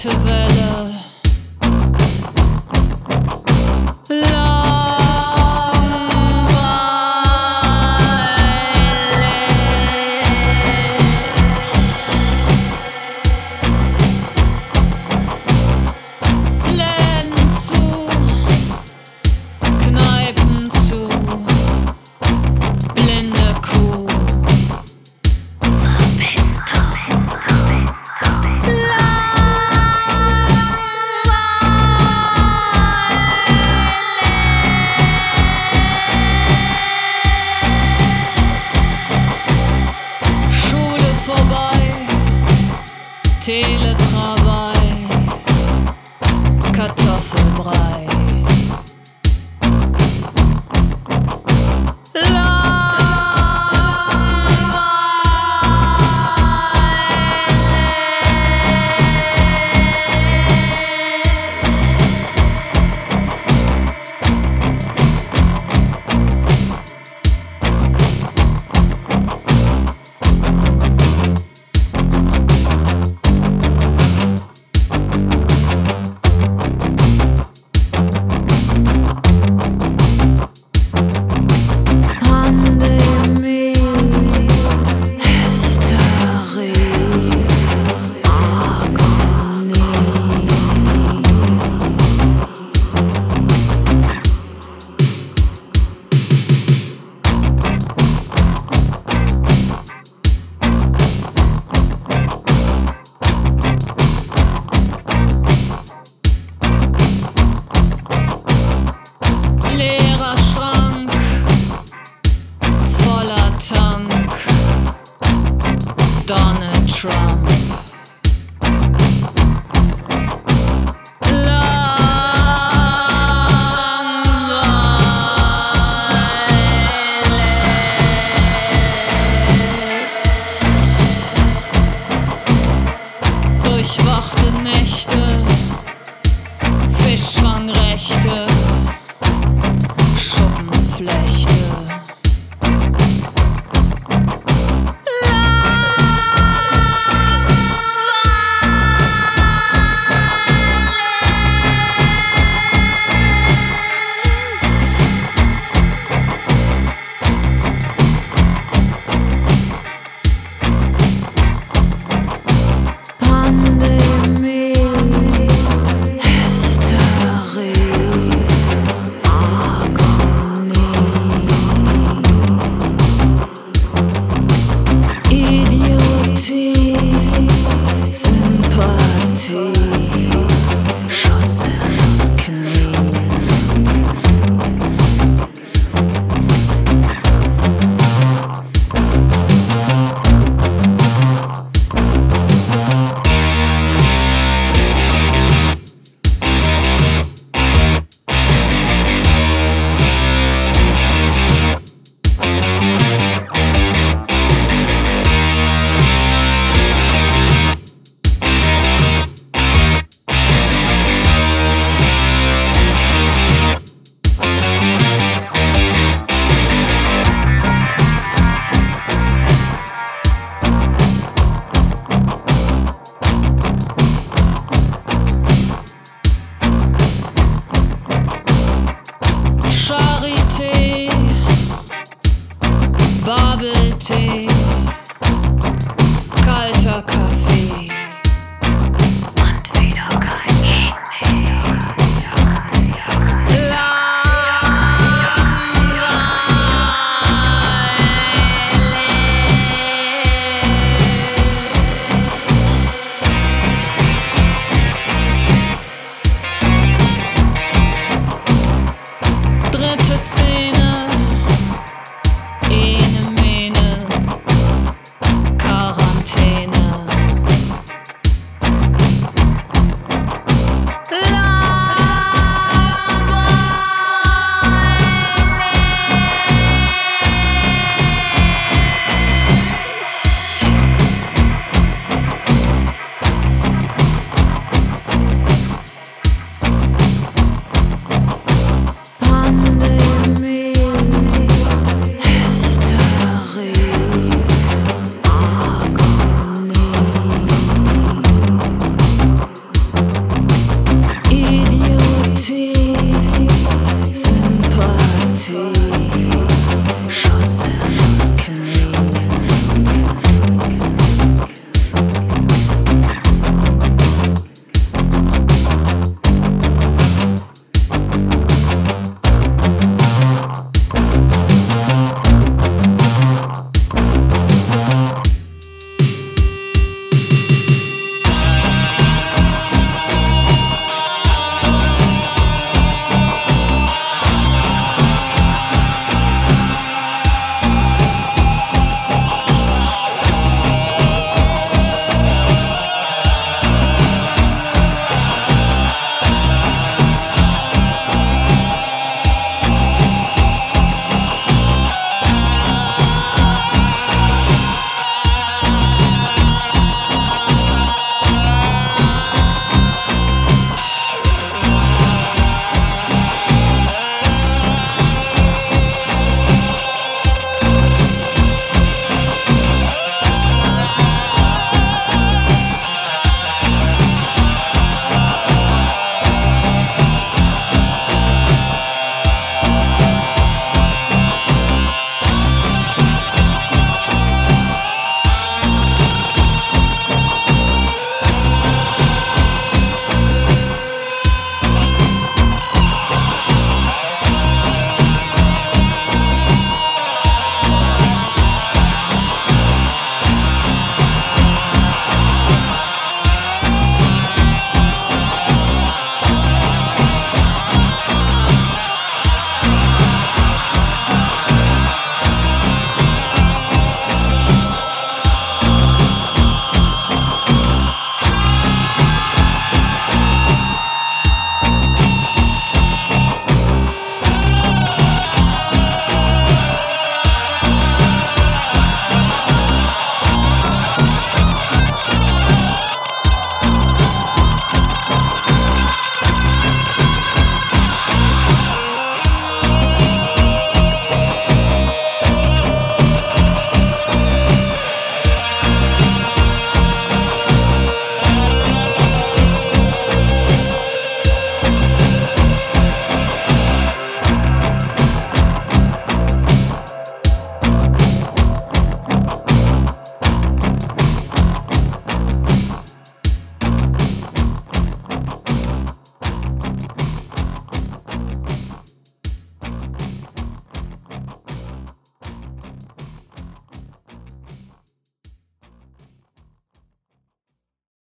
to the love.